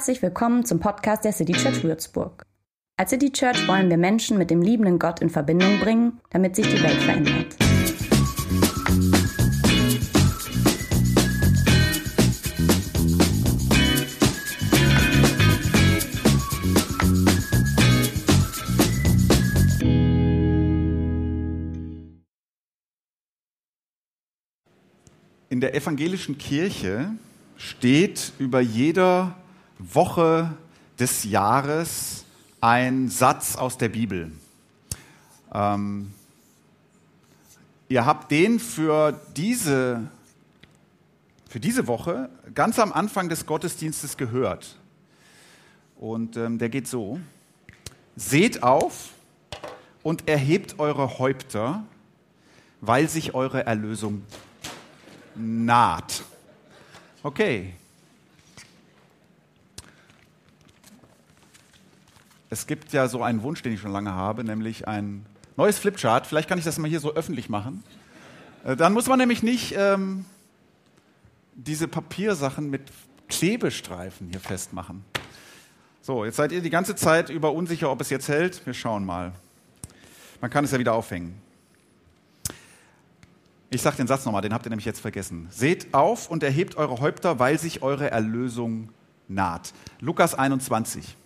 Herzlich willkommen zum Podcast der City Church Würzburg. Als City Church wollen wir Menschen mit dem liebenden Gott in Verbindung bringen, damit sich die Welt verändert. In der evangelischen Kirche steht über jeder Woche des Jahres ein Satz aus der Bibel. Ähm, ihr habt den für diese, für diese Woche ganz am Anfang des Gottesdienstes gehört. Und ähm, der geht so. Seht auf und erhebt eure Häupter, weil sich eure Erlösung naht. Okay, es gibt ja so einen Wunsch, den ich schon lange habe, nämlich ein neues Flipchart. Vielleicht kann ich das mal hier so öffentlich machen. Äh, dann muss man nämlich nicht ähm, diese Papiersachen mit Klebestreifen hier festmachen. So, jetzt seid ihr die ganze Zeit über unsicher, ob es jetzt hält. Wir schauen mal. Man kann es ja wieder aufhängen. Ich sage den Satz nochmal, den habt ihr nämlich jetzt vergessen. Seht auf und erhebt eure Häupter, weil sich eure Erlösung naht. Lukas 21.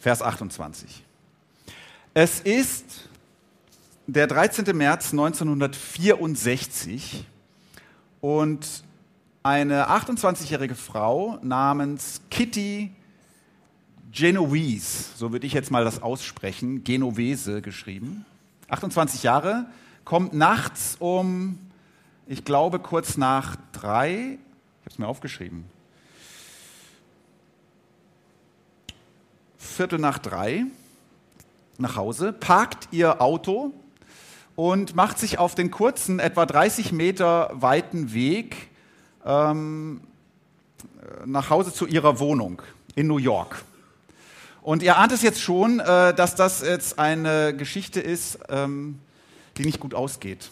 Vers 28. Es ist der 13. März 1964 und eine 28-jährige Frau namens Kitty Genovese, so würde ich jetzt mal das aussprechen, Genovese geschrieben, 28 Jahre, kommt nachts um, ich glaube, kurz nach drei, ich habe es mir aufgeschrieben, Viertel nach drei nach Hause, parkt ihr Auto und macht sich auf den kurzen, etwa 30 Meter weiten Weg ähm, nach Hause zu ihrer Wohnung in New York. Und ihr ahnt es jetzt schon, äh, dass das jetzt eine Geschichte ist, ähm, die nicht gut ausgeht.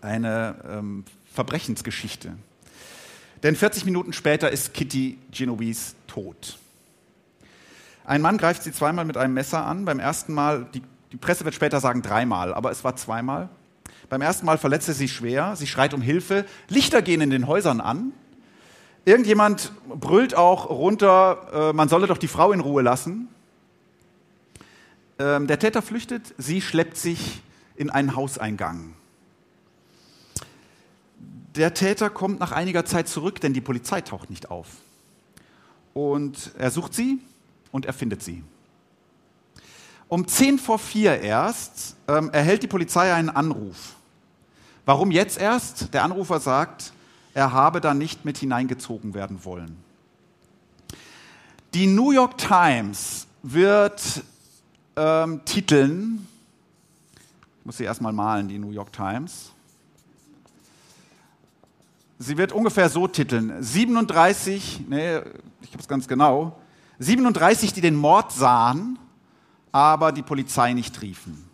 Eine ähm, Verbrechensgeschichte. Denn 40 Minuten später ist Kitty Genovese tot. Ein Mann greift sie zweimal mit einem Messer an. Beim ersten Mal, die, die Presse wird später sagen dreimal, aber es war zweimal. Beim ersten Mal verletzt er sie schwer. Sie schreit um Hilfe. Lichter gehen in den Häusern an. Irgendjemand brüllt auch runter, äh, man solle doch die Frau in Ruhe lassen. Ähm, der Täter flüchtet. Sie schleppt sich in einen Hauseingang. Der Täter kommt nach einiger Zeit zurück, denn die Polizei taucht nicht auf. Und er sucht sie, und er findet sie. Um zehn vor vier erst ähm, erhält die Polizei einen Anruf. Warum jetzt erst? Der Anrufer sagt, er habe da nicht mit hineingezogen werden wollen. Die New York Times wird ähm, titeln, ich muss sie erstmal malen, die New York Times. Sie wird ungefähr so titeln: 37, nee, ich habe es ganz genau, 37, die den Mord sahen, aber die Polizei nicht riefen.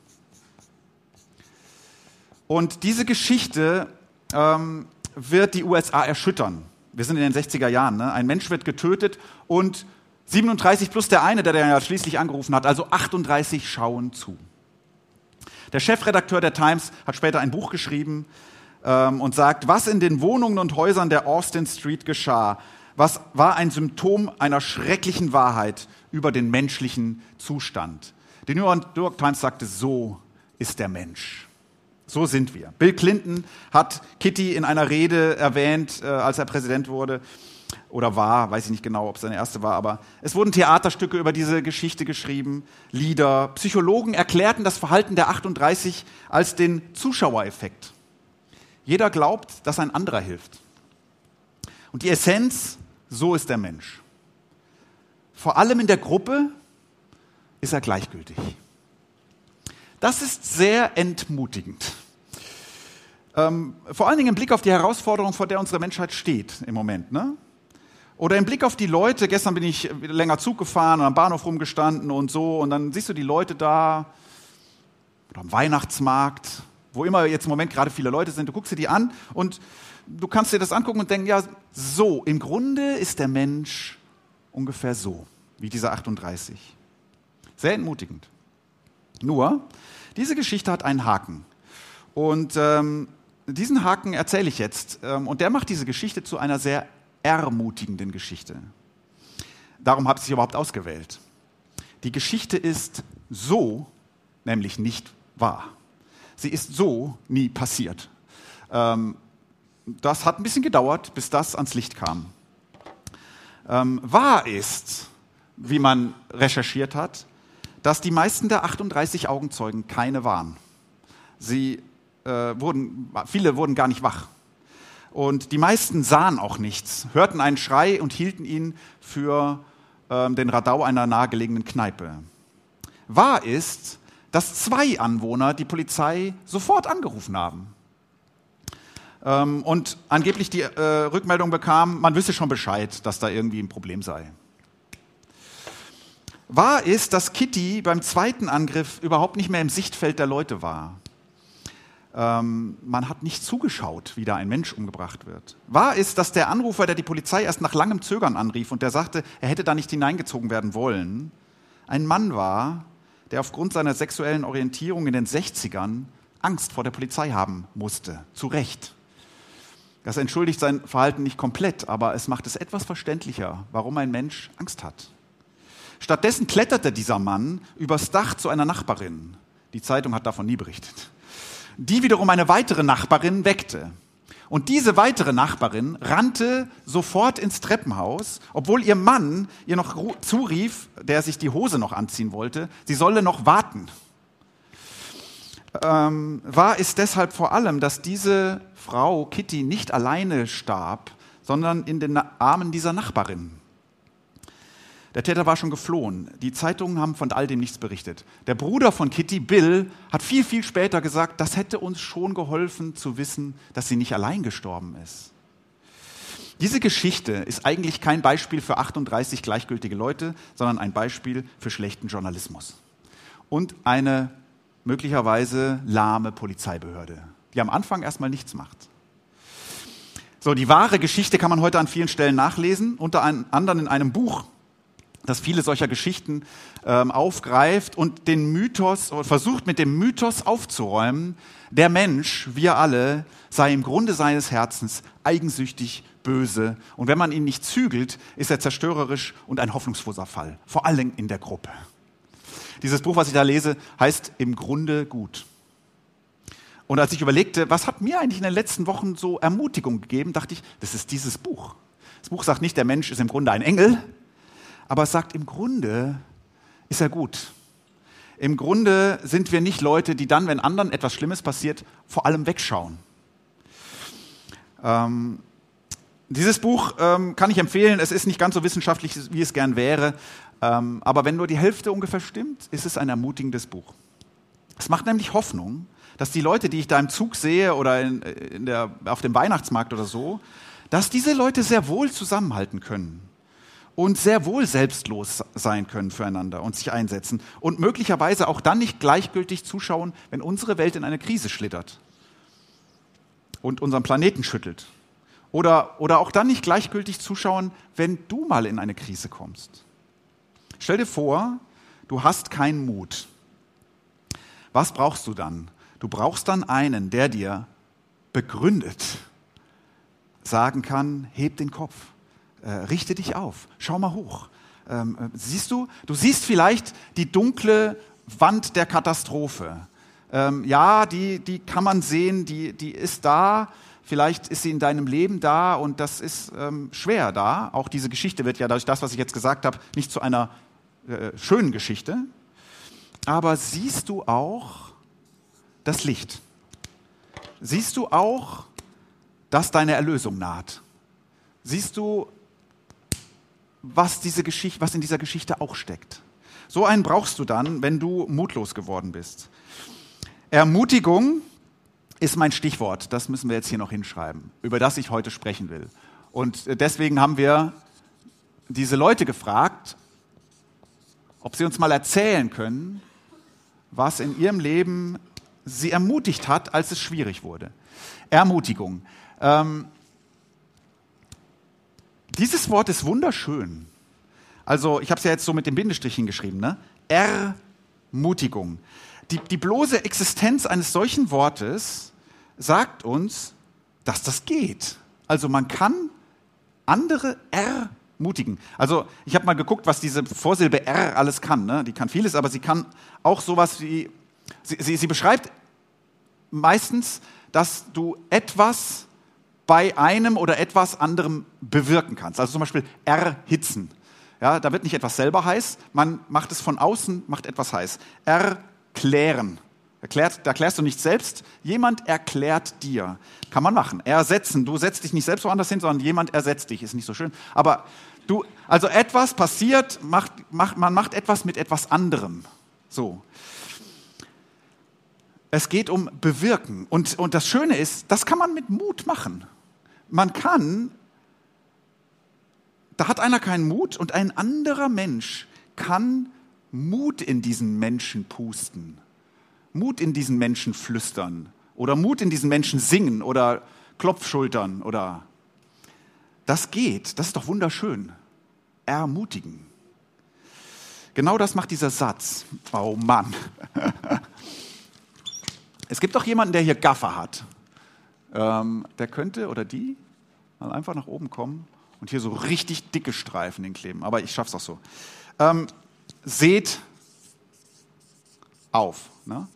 Und diese Geschichte ähm, wird die USA erschüttern. Wir sind in den 60er Jahren. Ne? Ein Mensch wird getötet und 37 plus der eine, der ja schließlich angerufen hat, also 38 schauen zu. Der Chefredakteur der Times hat später ein Buch geschrieben ähm, und sagt, was in den Wohnungen und Häusern der Austin Street geschah, was war ein Symptom einer schrecklichen Wahrheit über den menschlichen Zustand. Die New York Times sagte, so ist der Mensch. So sind wir. Bill Clinton hat Kitty in einer Rede erwähnt, äh, als er Präsident wurde oder war, weiß ich nicht genau, ob es seine erste war, aber es wurden Theaterstücke über diese Geschichte geschrieben, Lieder. Psychologen erklärten das Verhalten der 38 als den Zuschauereffekt. Jeder glaubt, dass ein anderer hilft. Und die Essenz so ist der Mensch. Vor allem in der Gruppe ist er gleichgültig. Das ist sehr entmutigend. Ähm, vor allen Dingen im Blick auf die Herausforderung, vor der unsere Menschheit steht im Moment. Ne? Oder im Blick auf die Leute, gestern bin ich länger Zug gefahren und am Bahnhof rumgestanden und so, und dann siehst du die Leute da, oder am Weihnachtsmarkt, wo immer jetzt im Moment gerade viele Leute sind, du guckst dir die an und du kannst dir das angucken und denken, ja, so, im Grunde ist der Mensch ungefähr so, wie dieser 38. Sehr entmutigend. Nur, diese Geschichte hat einen Haken. Und ähm, diesen Haken erzähle ich jetzt. Ähm, und der macht diese Geschichte zu einer sehr ermutigenden Geschichte. Darum habe ich sie überhaupt ausgewählt. Die Geschichte ist so, nämlich nicht wahr. Sie ist so nie passiert. Ähm, das hat ein bisschen gedauert, bis das ans Licht kam. Ähm, wahr ist, wie man recherchiert hat, dass die meisten der 38 Augenzeugen keine waren. Sie äh, wurden, viele wurden gar nicht wach. Und die meisten sahen auch nichts, hörten einen Schrei und hielten ihn für äh, den Radau einer nahegelegenen Kneipe. Wahr ist, dass zwei Anwohner die Polizei sofort angerufen haben. Ähm, und angeblich die äh, Rückmeldung bekam, man wüsste schon Bescheid, dass da irgendwie ein Problem sei. Wahr ist, dass Kitty beim zweiten Angriff überhaupt nicht mehr im Sichtfeld der Leute war. Ähm, man hat nicht zugeschaut, wie da ein Mensch umgebracht wird. Wahr ist, dass der Anrufer, der die Polizei erst nach langem Zögern anrief und der sagte, er hätte da nicht hineingezogen werden wollen, ein Mann war, der aufgrund seiner sexuellen Orientierung in den 60ern Angst vor der Polizei haben musste. Zu Recht. Das entschuldigt sein Verhalten nicht komplett, aber es macht es etwas verständlicher, warum ein Mensch Angst hat. Stattdessen kletterte dieser Mann übers Dach zu einer Nachbarin. Die Zeitung hat davon nie berichtet die wiederum eine weitere Nachbarin weckte. Und diese weitere Nachbarin rannte sofort ins Treppenhaus, obwohl ihr Mann ihr noch zurief, der sich die Hose noch anziehen wollte, sie solle noch warten. Ähm, war es deshalb vor allem, dass diese Frau Kitty nicht alleine starb, sondern in den Armen dieser Nachbarin. Der Täter war schon geflohen. Die Zeitungen haben von all dem nichts berichtet. Der Bruder von Kitty, Bill, hat viel, viel später gesagt, das hätte uns schon geholfen zu wissen, dass sie nicht allein gestorben ist. Diese Geschichte ist eigentlich kein Beispiel für 38 gleichgültige Leute, sondern ein Beispiel für schlechten Journalismus. Und eine möglicherweise lahme Polizeibehörde, die am Anfang erstmal nichts macht. So, die wahre Geschichte kann man heute an vielen Stellen nachlesen, unter anderem in einem Buch das viele solcher Geschichten ähm, aufgreift und den Mythos versucht mit dem Mythos aufzuräumen, der Mensch, wir alle, sei im Grunde seines Herzens eigensüchtig, böse und wenn man ihn nicht zügelt, ist er zerstörerisch und ein hoffnungsloser Fall, vor allem in der Gruppe. Dieses Buch, was ich da lese, heißt im Grunde gut. Und als ich überlegte, was hat mir eigentlich in den letzten Wochen so Ermutigung gegeben, dachte ich, das ist dieses Buch. Das Buch sagt nicht, der Mensch ist im Grunde ein Engel, aber es sagt, im Grunde ist er gut. Im Grunde sind wir nicht Leute, die dann, wenn anderen etwas Schlimmes passiert, vor allem wegschauen. Ähm, dieses Buch ähm, kann ich empfehlen. Es ist nicht ganz so wissenschaftlich, wie es gern wäre. Ähm, aber wenn nur die Hälfte ungefähr stimmt, ist es ein ermutigendes Buch. Es macht nämlich Hoffnung, dass die Leute, die ich da im Zug sehe oder in, in der, auf dem Weihnachtsmarkt oder so, dass diese Leute sehr wohl zusammenhalten können und sehr wohl selbstlos sein können füreinander und sich einsetzen und möglicherweise auch dann nicht gleichgültig zuschauen, wenn unsere Welt in eine Krise schlittert und unseren Planeten schüttelt. Oder, oder auch dann nicht gleichgültig zuschauen, wenn du mal in eine Krise kommst. Stell dir vor, du hast keinen Mut. Was brauchst du dann? Du brauchst dann einen, der dir begründet sagen kann, heb den Kopf äh, richte dich auf, schau mal hoch. Ähm, äh, siehst du, du siehst vielleicht die dunkle Wand der Katastrophe. Ähm, ja, die, die kann man sehen, die, die ist da. Vielleicht ist sie in deinem Leben da und das ist ähm, schwer da. Auch diese Geschichte wird ja durch das, was ich jetzt gesagt habe, nicht zu einer äh, schönen Geschichte. Aber siehst du auch das Licht? Siehst du auch, dass deine Erlösung naht? Siehst du was, diese Geschichte, was in dieser Geschichte auch steckt. So einen brauchst du dann, wenn du mutlos geworden bist. Ermutigung ist mein Stichwort. Das müssen wir jetzt hier noch hinschreiben, über das ich heute sprechen will. Und deswegen haben wir diese Leute gefragt, ob sie uns mal erzählen können, was in ihrem Leben sie ermutigt hat, als es schwierig wurde. Ermutigung. Ähm, dieses Wort ist wunderschön. Also ich habe es ja jetzt so mit dem Bindestrich hingeschrieben, ne? Ermutigung. Die, die bloße Existenz eines solchen Wortes sagt uns, dass das geht. Also man kann andere ermutigen. Also ich habe mal geguckt, was diese Vorsilbe R alles kann. Ne? Die kann vieles, aber sie kann auch sowas wie, sie, sie, sie beschreibt meistens, dass du etwas bei einem oder etwas anderem bewirken kannst. Also zum Beispiel erhitzen. Ja, da wird nicht etwas selber heiß, man macht es von außen, macht etwas heiß. Erklären. Erklärt, da erklärst du nicht selbst, jemand erklärt dir. Kann man machen. Ersetzen. Du setzt dich nicht selbst woanders hin, sondern jemand ersetzt dich. Ist nicht so schön. Aber du, also etwas passiert, macht, macht, man macht etwas mit etwas anderem. So. Es geht um Bewirken. Und, und das Schöne ist, das kann man mit Mut machen. Man kann, da hat einer keinen Mut und ein anderer Mensch kann Mut in diesen Menschen pusten. Mut in diesen Menschen flüstern oder Mut in diesen Menschen singen oder Klopfschultern oder das geht, das ist doch wunderschön. Ermutigen. Genau das macht dieser Satz. Oh Mann. Es gibt doch jemanden, der hier Gaffer hat. Ähm, der könnte oder die mal einfach nach oben kommen und hier so richtig dicke Streifen hinkleben. Aber ich schaff's auch so. Ähm, seht auf. Ne?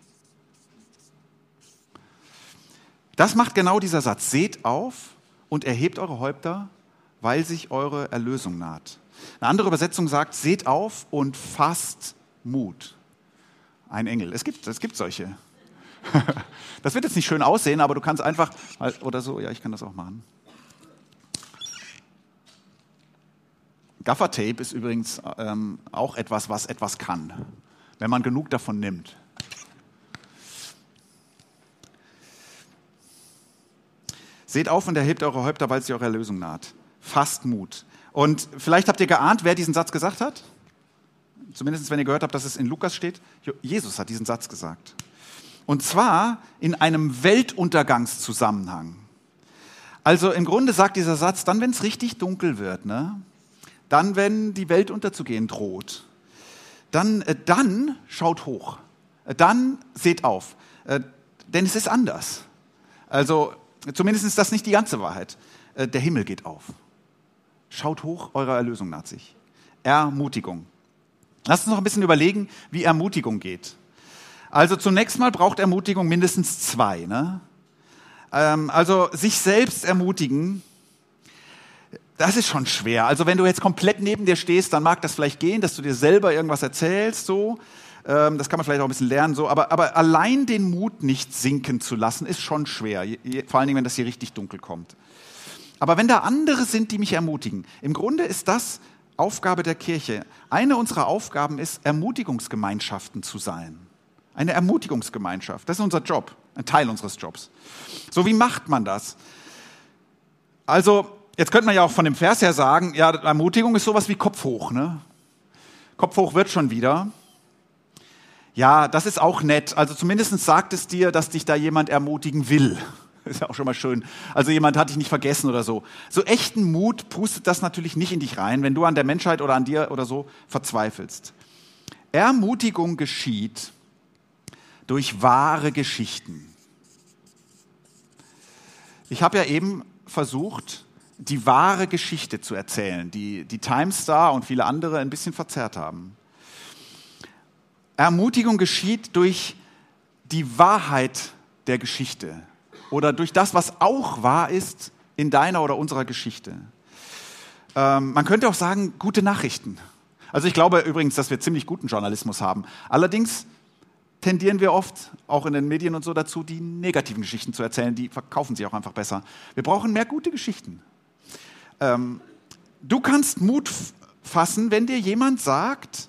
Das macht genau dieser Satz. Seht auf und erhebt eure Häupter, weil sich eure Erlösung naht. Eine andere Übersetzung sagt, seht auf und fasst Mut. Ein Engel. Es gibt, es gibt solche. Das wird jetzt nicht schön aussehen, aber du kannst einfach, oder so, ja, ich kann das auch machen. Gaffertape ist übrigens ähm, auch etwas, was etwas kann, wenn man genug davon nimmt. Seht auf und erhebt eure Häupter, weil sich eure Erlösung naht. Fasst Mut. Und vielleicht habt ihr geahnt, wer diesen Satz gesagt hat. Zumindest wenn ihr gehört habt, dass es in Lukas steht. Jesus hat diesen Satz gesagt. Und zwar in einem Weltuntergangszusammenhang. Also im Grunde sagt dieser Satz, dann wenn es richtig dunkel wird, ne? dann wenn die Welt unterzugehen droht, dann, äh, dann schaut hoch, äh, dann seht auf, äh, denn es ist anders. Also Zumindest ist das nicht die ganze Wahrheit. Äh, der Himmel geht auf. Schaut hoch, eure Erlösung naht sich. Ermutigung. Lasst uns noch ein bisschen überlegen, wie Ermutigung geht. Also zunächst mal braucht Ermutigung mindestens zwei. Ne? Ähm, also sich selbst ermutigen, das ist schon schwer. Also wenn du jetzt komplett neben dir stehst, dann mag das vielleicht gehen, dass du dir selber irgendwas erzählst, so. Ähm, das kann man vielleicht auch ein bisschen lernen, so. Aber, aber allein den Mut nicht sinken zu lassen, ist schon schwer. Vor allen Dingen, wenn das hier richtig dunkel kommt. Aber wenn da andere sind, die mich ermutigen, im Grunde ist das Aufgabe der Kirche. Eine unserer Aufgaben ist, Ermutigungsgemeinschaften zu sein. Eine Ermutigungsgemeinschaft. Das ist unser Job, ein Teil unseres Jobs. So, wie macht man das? Also, jetzt könnte man ja auch von dem Vers her sagen, ja, Ermutigung ist sowas wie Kopf hoch, ne? Kopf hoch wird schon wieder. Ja, das ist auch nett. Also zumindest sagt es dir, dass dich da jemand ermutigen will. Ist ja auch schon mal schön. Also jemand hat dich nicht vergessen oder so. So echten Mut pustet das natürlich nicht in dich rein, wenn du an der Menschheit oder an dir oder so verzweifelst. Ermutigung geschieht durch wahre Geschichten. Ich habe ja eben versucht, die wahre Geschichte zu erzählen, die die Times Star und viele andere ein bisschen verzerrt haben. Ermutigung geschieht durch die Wahrheit der Geschichte oder durch das, was auch wahr ist in deiner oder unserer Geschichte. Ähm, man könnte auch sagen, gute Nachrichten. Also ich glaube übrigens, dass wir ziemlich guten Journalismus haben. Allerdings tendieren wir oft, auch in den Medien und so dazu, die negativen Geschichten zu erzählen. Die verkaufen sich auch einfach besser. Wir brauchen mehr gute Geschichten. Ähm, du kannst Mut fassen, wenn dir jemand sagt,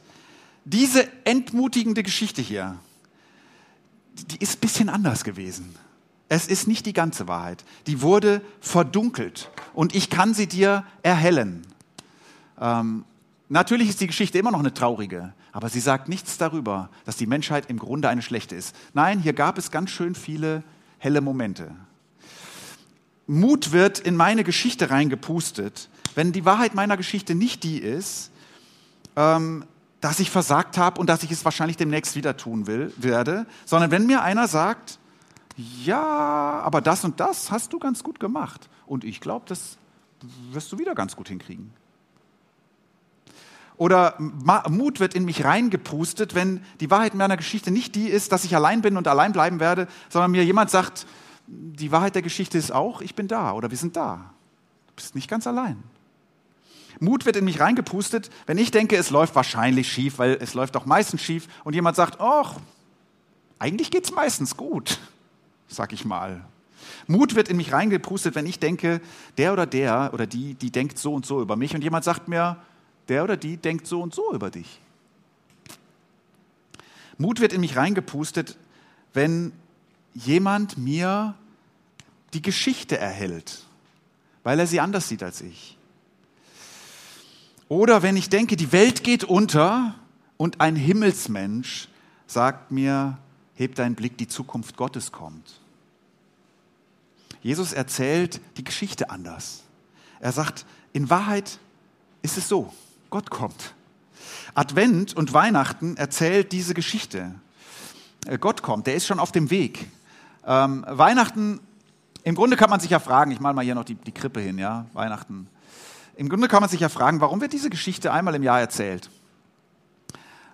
diese entmutigende Geschichte hier, die ist ein bisschen anders gewesen. Es ist nicht die ganze Wahrheit. Die wurde verdunkelt und ich kann sie dir erhellen. Ähm, natürlich ist die Geschichte immer noch eine traurige, aber sie sagt nichts darüber, dass die Menschheit im Grunde eine schlechte ist. Nein, hier gab es ganz schön viele helle Momente. Mut wird in meine Geschichte reingepustet, wenn die Wahrheit meiner Geschichte nicht die ist, ähm, dass ich versagt habe und dass ich es wahrscheinlich demnächst wieder tun will, werde, sondern wenn mir einer sagt, ja, aber das und das hast du ganz gut gemacht und ich glaube, das wirst du wieder ganz gut hinkriegen. Oder Mut wird in mich reingepustet, wenn die Wahrheit in meiner Geschichte nicht die ist, dass ich allein bin und allein bleiben werde, sondern mir jemand sagt, die Wahrheit der Geschichte ist auch, ich bin da oder wir sind da. Du bist nicht ganz allein. Mut wird in mich reingepustet, wenn ich denke, es läuft wahrscheinlich schief, weil es läuft doch meistens schief und jemand sagt, ach, eigentlich geht es meistens gut, sag ich mal. Mut wird in mich reingepustet, wenn ich denke, der oder der oder die, die denkt so und so über mich und jemand sagt mir, der oder die denkt so und so über dich. Mut wird in mich reingepustet, wenn jemand mir die Geschichte erhält, weil er sie anders sieht als ich. Oder wenn ich denke, die Welt geht unter und ein Himmelsmensch sagt mir, heb deinen Blick, die Zukunft Gottes kommt. Jesus erzählt die Geschichte anders. Er sagt, in Wahrheit ist es so. Gott kommt. Advent und Weihnachten erzählt diese Geschichte. Äh, Gott kommt, der ist schon auf dem Weg. Ähm, Weihnachten, im Grunde kann man sich ja fragen, ich male mal hier noch die, die Krippe hin, ja, Weihnachten. Im Grunde kann man sich ja fragen, warum wird diese Geschichte einmal im Jahr erzählt?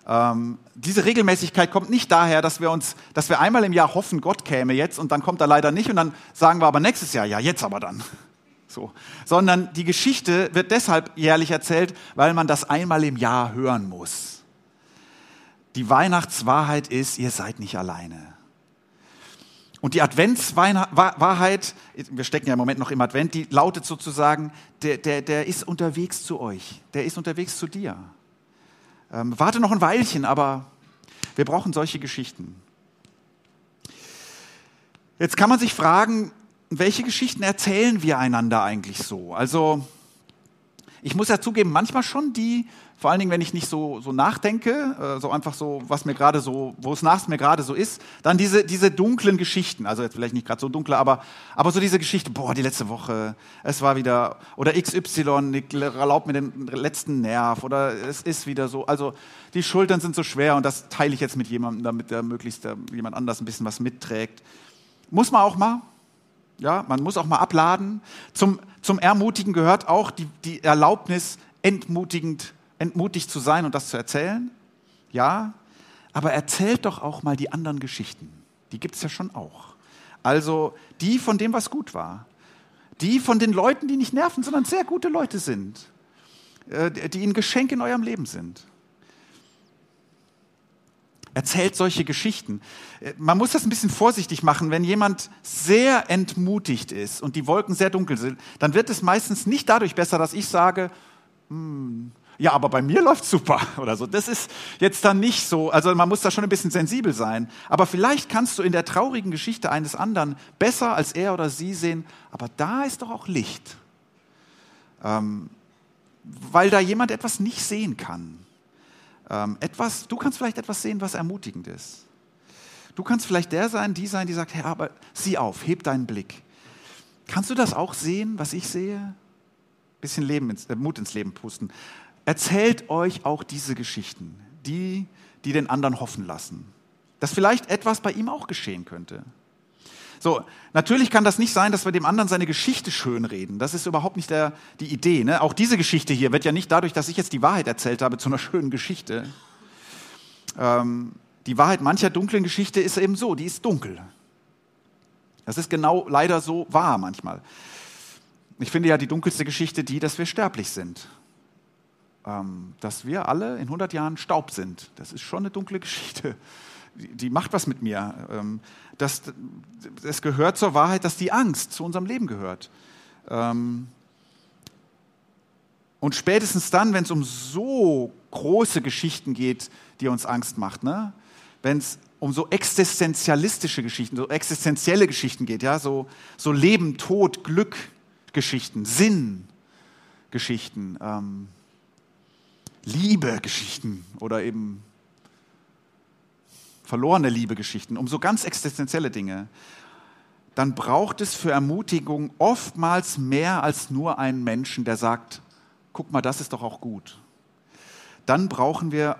Ähm, diese Regelmäßigkeit kommt nicht daher, dass wir uns, dass wir einmal im Jahr hoffen, Gott käme jetzt und dann kommt er leider nicht und dann sagen wir aber nächstes Jahr, ja, jetzt aber dann. So. Sondern die Geschichte wird deshalb jährlich erzählt, weil man das einmal im Jahr hören muss. Die Weihnachtswahrheit ist, ihr seid nicht alleine. Und die Adventswahrheit, wir stecken ja im Moment noch im Advent, die lautet sozusagen, der, der, der ist unterwegs zu euch, der ist unterwegs zu dir. Ähm, warte noch ein Weilchen, aber wir brauchen solche Geschichten. Jetzt kann man sich fragen, welche Geschichten erzählen wir einander eigentlich so? Also, ich muss ja zugeben, manchmal schon die, vor allen Dingen, wenn ich nicht so, so nachdenke, äh, so einfach so, was mir gerade so, wo es nachts mir gerade so ist, dann diese, diese dunklen Geschichten, also jetzt vielleicht nicht gerade so dunkle, aber, aber so diese Geschichte, boah, die letzte Woche, es war wieder, oder XY, ich erlaub mir den letzten Nerv, oder es ist wieder so, also die Schultern sind so schwer und das teile ich jetzt mit jemandem, damit der möglichst der, jemand anders ein bisschen was mitträgt. Muss man auch mal, ja, man muss auch mal abladen. Zum, zum Ermutigen gehört auch die, die Erlaubnis, entmutigend, entmutigt zu sein und das zu erzählen. Ja, aber erzählt doch auch mal die anderen Geschichten. Die gibt es ja schon auch. Also die von dem, was gut war. Die von den Leuten, die nicht nerven, sondern sehr gute Leute sind. Äh, die ein Geschenk in eurem Leben sind. Erzählt solche Geschichten. Äh, man muss das ein bisschen vorsichtig machen. Wenn jemand sehr entmutigt ist und die Wolken sehr dunkel sind, dann wird es meistens nicht dadurch besser, dass ich sage, hm, ja, aber bei mir läuft super oder so. Das ist jetzt dann nicht so. Also man muss da schon ein bisschen sensibel sein. Aber vielleicht kannst du in der traurigen Geschichte eines anderen besser als er oder sie sehen, aber da ist doch auch Licht. Ähm, weil da jemand etwas nicht sehen kann ähm, etwas, du kannst vielleicht etwas sehen, was ermutigend ist. Du kannst vielleicht der sein, die sein, die sagt, Herr, aber sieh auf, heb deinen Blick. Kannst du das auch sehen, was ich sehe? Bisschen Leben ins, äh, Mut ins Leben pusten. Erzählt euch auch diese Geschichten, die, die den anderen hoffen lassen. Dass vielleicht etwas bei ihm auch geschehen könnte. So, natürlich kann das nicht sein, dass wir dem anderen seine Geschichte schönreden. Das ist überhaupt nicht der, die Idee. Ne? Auch diese Geschichte hier wird ja nicht dadurch, dass ich jetzt die Wahrheit erzählt habe, zu einer schönen Geschichte. Ähm, die Wahrheit mancher dunklen Geschichte ist eben so, die ist dunkel. Das ist genau leider so wahr manchmal. Ich finde ja die dunkelste Geschichte die, dass wir sterblich sind. Ähm, dass wir alle in 100 Jahren Staub sind. Das ist schon eine dunkle Geschichte die macht was mit mir. Ähm, das, es gehört zur Wahrheit, dass die Angst zu unserem Leben gehört. Ähm, und spätestens dann, wenn es um so große Geschichten geht, die uns Angst macht, ne? wenn es um so existenzialistische Geschichten, so existenzielle Geschichten geht, ja, so, so Leben, Tod, Glück Geschichten, Sinn Geschichten, ähm, Liebe Geschichten oder eben verlorene Liebegeschichten, um so ganz existenzielle Dinge, dann braucht es für Ermutigung oftmals mehr als nur einen Menschen, der sagt, guck mal, das ist doch auch gut. dann brauchen wir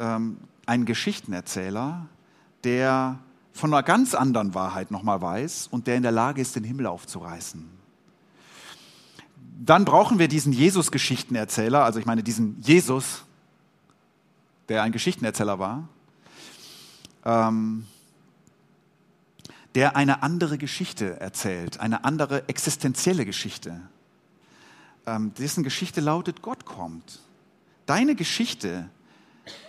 ähm, einen Geschichtenerzähler, der von einer ganz anderen Wahrheit nochmal weiß und der in der Lage ist, den Himmel aufzureißen. Dann brauchen wir diesen Jesus-Geschichtenerzähler, also ich meine diesen Jesus, der ein Geschichtenerzähler war, ähm, der eine andere Geschichte erzählt, eine andere existenzielle Geschichte. Ähm, dessen Geschichte lautet, Gott kommt. Deine Geschichte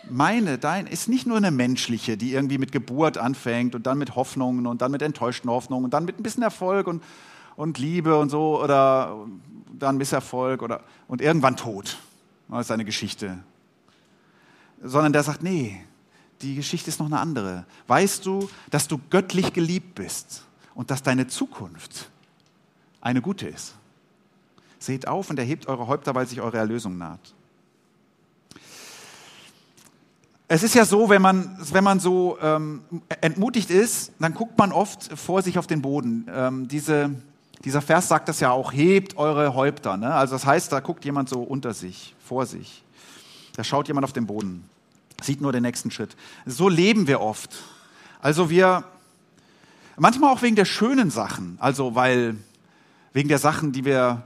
meine, dein, ist nicht nur eine menschliche, die irgendwie mit Geburt anfängt und dann mit Hoffnungen und dann mit enttäuschten Hoffnungen und dann mit ein bisschen Erfolg und, und Liebe und so oder dann Misserfolg oder, und irgendwann Tod. Das ist eine Geschichte. Sondern der sagt, nee, die Geschichte ist noch eine andere. Weißt du, dass du göttlich geliebt bist und dass deine Zukunft eine gute ist? Seht auf und erhebt eure Häupter, weil sich eure Erlösung naht. Es ist ja so, wenn man, wenn man so ähm, entmutigt ist, dann guckt man oft vor sich auf den Boden. Ähm, diese, dieser Vers sagt das ja auch, hebt eure Häupter. Ne? Also das heißt, da guckt jemand so unter sich, vor sich. Da schaut jemand auf den Boden, sieht nur den nächsten Schritt. So leben wir oft. Also wir, manchmal auch wegen der schönen Sachen, also weil, wegen der Sachen, die wir,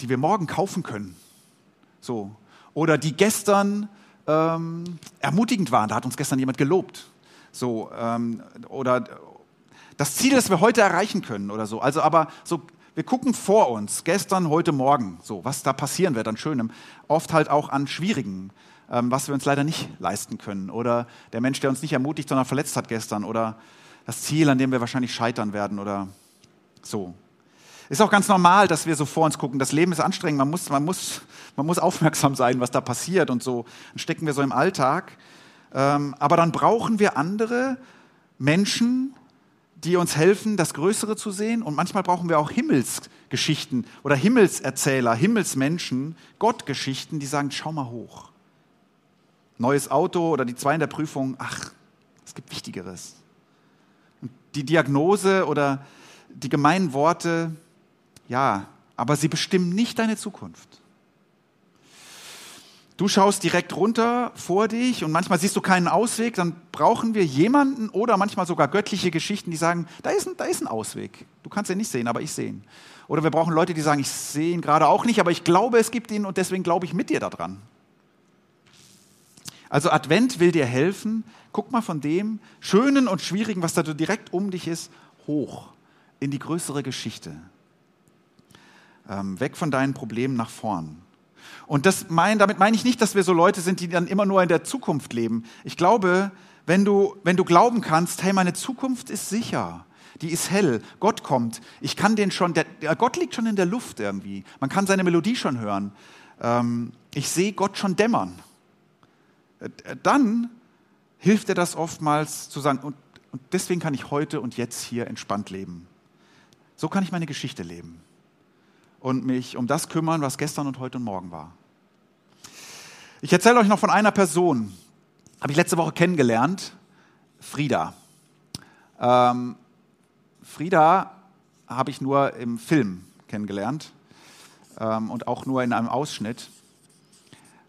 die wir morgen kaufen können. So. Oder die gestern ähm, ermutigend waren. Da hat uns gestern jemand gelobt. So, ähm, oder das Ziel, das wir heute erreichen können oder so. Also, aber so, wir gucken vor uns, gestern, heute, morgen, so, was da passieren wird an Schönem. Oft halt auch an Schwierigen, was wir uns leider nicht leisten können. Oder der Mensch, der uns nicht ermutigt, sondern verletzt hat gestern. Oder das Ziel, an dem wir wahrscheinlich scheitern werden oder so. Ist auch ganz normal, dass wir so vor uns gucken. Das Leben ist anstrengend. Man muss, man muss, man muss aufmerksam sein, was da passiert und so. Dann stecken wir so im Alltag. Ähm, aber dann brauchen wir andere Menschen, die uns helfen, das Größere zu sehen. Und manchmal brauchen wir auch Himmelsgeschichten oder Himmelserzähler, Himmelsmenschen, Gottgeschichten, die sagen, schau mal hoch. Neues Auto oder die zwei in der Prüfung, ach, es gibt Wichtigeres. Und die Diagnose oder die gemeinen Worte, ja, aber sie bestimmen nicht deine Zukunft. Du schaust direkt runter vor dich und manchmal siehst du keinen Ausweg, dann brauchen wir jemanden oder manchmal sogar göttliche Geschichten, die sagen, da ist ein, da ist ein Ausweg. Du kannst ihn nicht sehen, aber ich sehe ihn. Oder wir brauchen Leute, die sagen, ich sehe ihn gerade auch nicht, aber ich glaube, es gibt ihn und deswegen glaube ich mit dir daran. Also Advent will dir helfen, guck mal von dem Schönen und Schwierigen, was da direkt um dich ist, hoch in die größere Geschichte ähm, weg von deinen Problemen nach vorn. Und das mein, damit meine ich nicht, dass wir so Leute sind, die dann immer nur in der Zukunft leben. Ich glaube, wenn du, wenn du glauben kannst, hey, meine Zukunft ist sicher, die ist hell, Gott kommt, ich kann den schon, der, Gott liegt schon in der Luft irgendwie, man kann seine Melodie schon hören, ähm, ich sehe Gott schon dämmern. Dann hilft er das oftmals zu sagen, und, und deswegen kann ich heute und jetzt hier entspannt leben. So kann ich meine Geschichte leben und mich um das kümmern, was gestern und heute und morgen war. Ich erzähle euch noch von einer Person, habe ich letzte Woche kennengelernt, Frieda. Ähm, Frieda habe ich nur im Film kennengelernt ähm, und auch nur in einem Ausschnitt.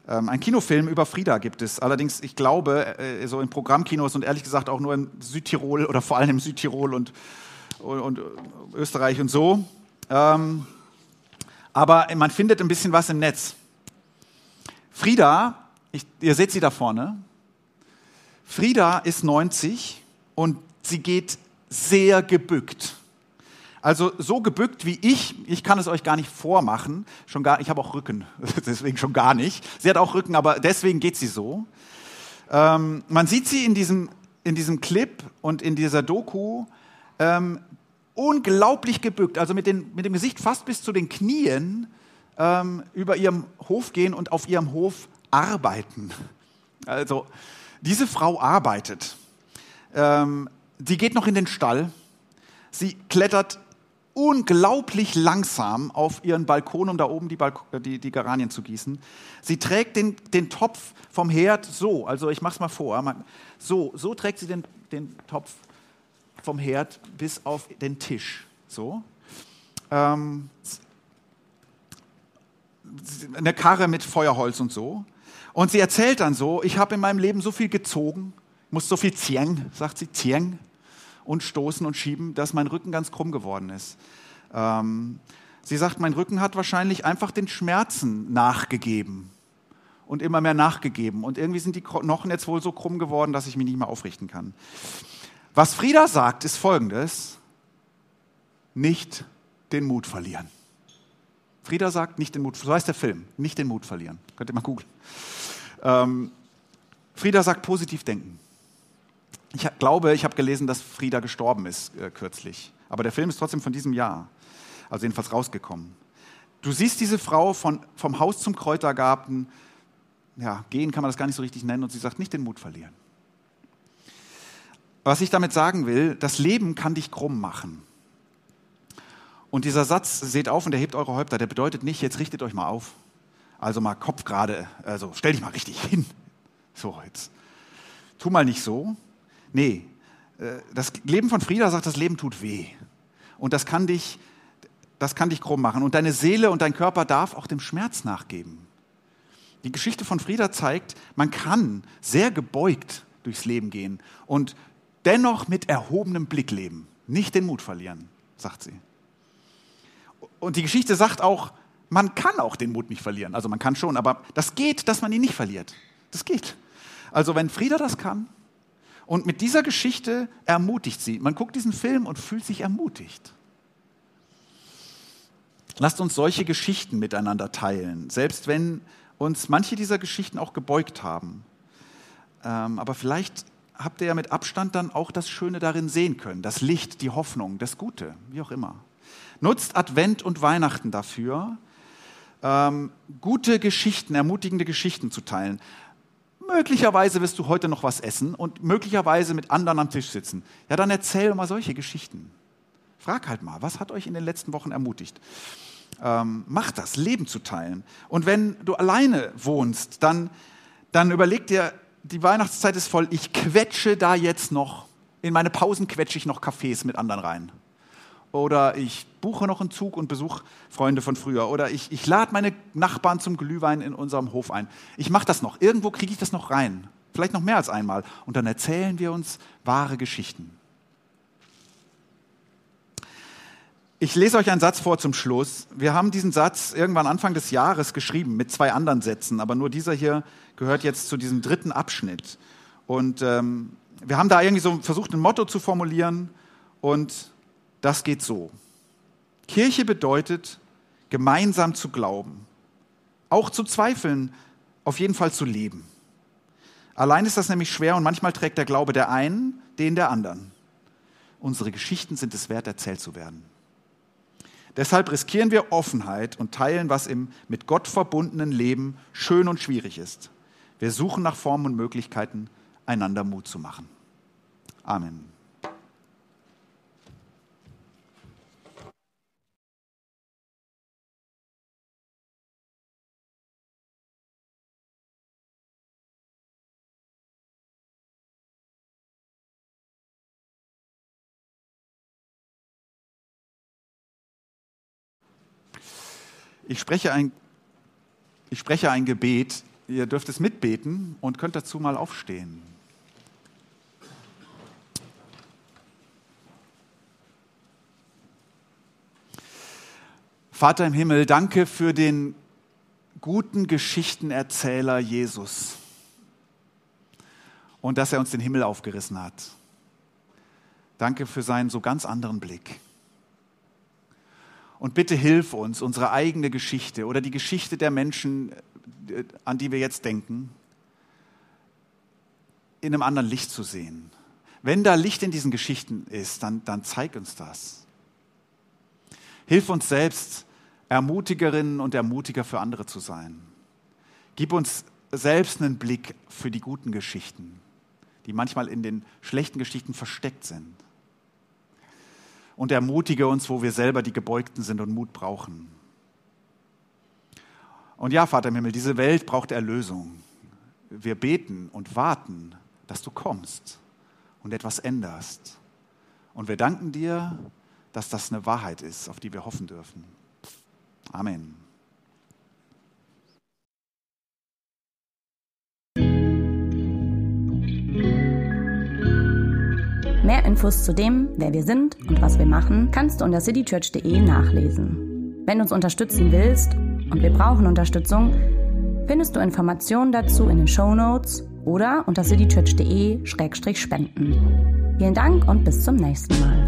Ähm, ein Kinofilm über Frieda gibt es. Allerdings, ich glaube, äh, so in Programmkinos und ehrlich gesagt auch nur in Südtirol oder vor allem in Südtirol und, und, und Österreich und so. Ähm, aber man findet ein bisschen was im Netz. Frieda, ich, ihr seht sie da vorne, Frieda ist 90 und sie geht sehr gebückt. Also so gebückt wie ich, ich kann es euch gar nicht vormachen, schon gar, ich habe auch Rücken, deswegen schon gar nicht. Sie hat auch Rücken, aber deswegen geht sie so. Ähm, man sieht sie in diesem, in diesem Clip und in dieser Doku ähm, unglaublich gebückt, also mit, den, mit dem Gesicht fast bis zu den Knien ähm, über ihrem Hof gehen und auf ihrem Hof arbeiten. Also diese Frau arbeitet. Ähm, sie geht noch in den Stall. Sie klettert unglaublich langsam auf ihren Balkon, um da oben die, Balk die, die Geranien zu gießen. Sie trägt den, den Topf vom Herd so, also ich mache es mal vor, so, so trägt sie den, den Topf vom Herd bis auf den Tisch. So. Ähm, eine Karre mit Feuerholz und so. Und sie erzählt dann so, ich habe in meinem Leben so viel gezogen, muss so viel zieng, sagt sie, zieng, und stoßen und schieben, dass mein Rücken ganz krumm geworden ist. Ähm, sie sagt, mein Rücken hat wahrscheinlich einfach den Schmerzen nachgegeben und immer mehr nachgegeben. Und irgendwie sind die Knochen jetzt wohl so krumm geworden, dass ich mich nicht mehr aufrichten kann. Was Frieda sagt, ist folgendes, nicht den Mut verlieren. Frieda sagt, nicht den Mut, so heißt der Film, nicht den Mut verlieren. Könnt ihr mal googeln. Ähm, Frieda sagt, positiv denken. Ich glaube, ich habe gelesen, dass Frieda gestorben ist äh, kürzlich. Aber der Film ist trotzdem von diesem Jahr. Also jedenfalls rausgekommen. Du siehst diese Frau von, vom Haus zum Kräutergarten. Ja, gehen kann man das gar nicht so richtig nennen. Und sie sagt, nicht den Mut verlieren. Was ich damit sagen will, das Leben kann dich krumm machen. Und dieser Satz, seht auf und erhebt eure Häupter, der bedeutet nicht, jetzt richtet euch mal auf. Also mal Kopf gerade, also stell dich mal richtig hin. So, jetzt tu mal nicht so. Nee, äh, das Leben von Frieda sagt, das Leben tut weh. Und das kann dich, das kann dich krumm machen. Und deine Seele und dein Körper darf auch dem Schmerz nachgeben. Die Geschichte von Frieda zeigt, man kann sehr gebeugt durchs Leben gehen und dennoch mit erhobenem Blick leben. Nicht den Mut verlieren, sagt sie. Und die Geschichte sagt auch, man kann auch den Mut nicht verlieren. Also man kann schon, aber das geht, dass man ihn nicht verliert. Das geht. Also wenn Frieda das kann, und mit dieser Geschichte ermutigt sie. Man guckt diesen Film und fühlt sich ermutigt. Lasst uns solche Geschichten miteinander teilen, selbst wenn uns manche dieser Geschichten auch gebeugt haben. Ähm, aber vielleicht habt ihr ja mit Abstand dann auch das Schöne darin sehen können, das Licht, die Hoffnung, das Gute, wie auch immer. Nutzt Advent und Weihnachten dafür, ähm, gute Geschichten, ermutigende Geschichten zu teilen. Möglicherweise wirst du heute noch was essen und möglicherweise mit anderen am Tisch sitzen. Ja, dann erzähl mal solche Geschichten. Frag halt mal, was hat euch in den letzten Wochen ermutigt? Ähm, mach das, Leben zu teilen. Und wenn du alleine wohnst, dann, dann überleg dir, die Weihnachtszeit ist voll, ich quetsche da jetzt noch, in meine Pausen quetsche ich noch Cafés mit anderen rein oder ich buche noch einen Zug und besuche Freunde von früher oder ich, ich lade meine Nachbarn zum Glühwein in unserem Hof ein. Ich mache das noch. Irgendwo kriege ich das noch rein. Vielleicht noch mehr als einmal. Und dann erzählen wir uns wahre Geschichten. Ich lese euch einen Satz vor zum Schluss. Wir haben diesen Satz irgendwann Anfang des Jahres geschrieben mit zwei anderen Sätzen, aber nur dieser hier gehört jetzt zu diesem dritten Abschnitt. Und ähm, wir haben da irgendwie so versucht, ein Motto zu formulieren und das geht so. Kirche bedeutet, gemeinsam zu glauben, auch zu zweifeln, auf jeden Fall zu leben. Allein ist das nämlich schwer und manchmal trägt der Glaube der einen den der anderen. Unsere Geschichten sind es wert, erzählt zu werden. Deshalb riskieren wir Offenheit und teilen, was im mit Gott verbundenen Leben schön und schwierig ist. Wir suchen nach Formen und Möglichkeiten, einander Mut zu machen. Amen. Ich spreche ein, ich spreche ein Gebet. Ihr dürft es mitbeten und könnt dazu mal aufstehen. Vater im Himmel, danke für den guten Geschichtenerzähler Jesus und dass er uns den Himmel aufgerissen hat. Danke für seinen so ganz anderen Blick. Und bitte hilf uns, unsere eigene Geschichte oder die Geschichte der Menschen, äh, an die wir jetzt denken, in einem anderen Licht zu sehen. Wenn da Licht in diesen Geschichten ist, dann, dann zeig uns das. Hilf uns selbst, Ermutigerinnen und Ermutiger für andere zu sein. Gib uns selbst einen Blick für die guten Geschichten, die manchmal in den schlechten Geschichten versteckt sind und ermutige uns, wo wir selber die Gebeugten sind und Mut brauchen. Und ja, Vater im Himmel, diese Welt braucht Erlösung. Wir beten und warten, dass du kommst und etwas änderst. Und wir danken dir, dass das eine Wahrheit ist, auf die wir hoffen dürfen. Amen. Infos zu dem, wer wir sind und was wir machen, kannst du unter citychurch.de nachlesen. Wenn du uns unterstützen willst, und wir brauchen Unterstützung, findest du Informationen dazu in den Show Notes oder unter citychurch.de-spenden. Vielen Dank und bis zum nächsten Mal.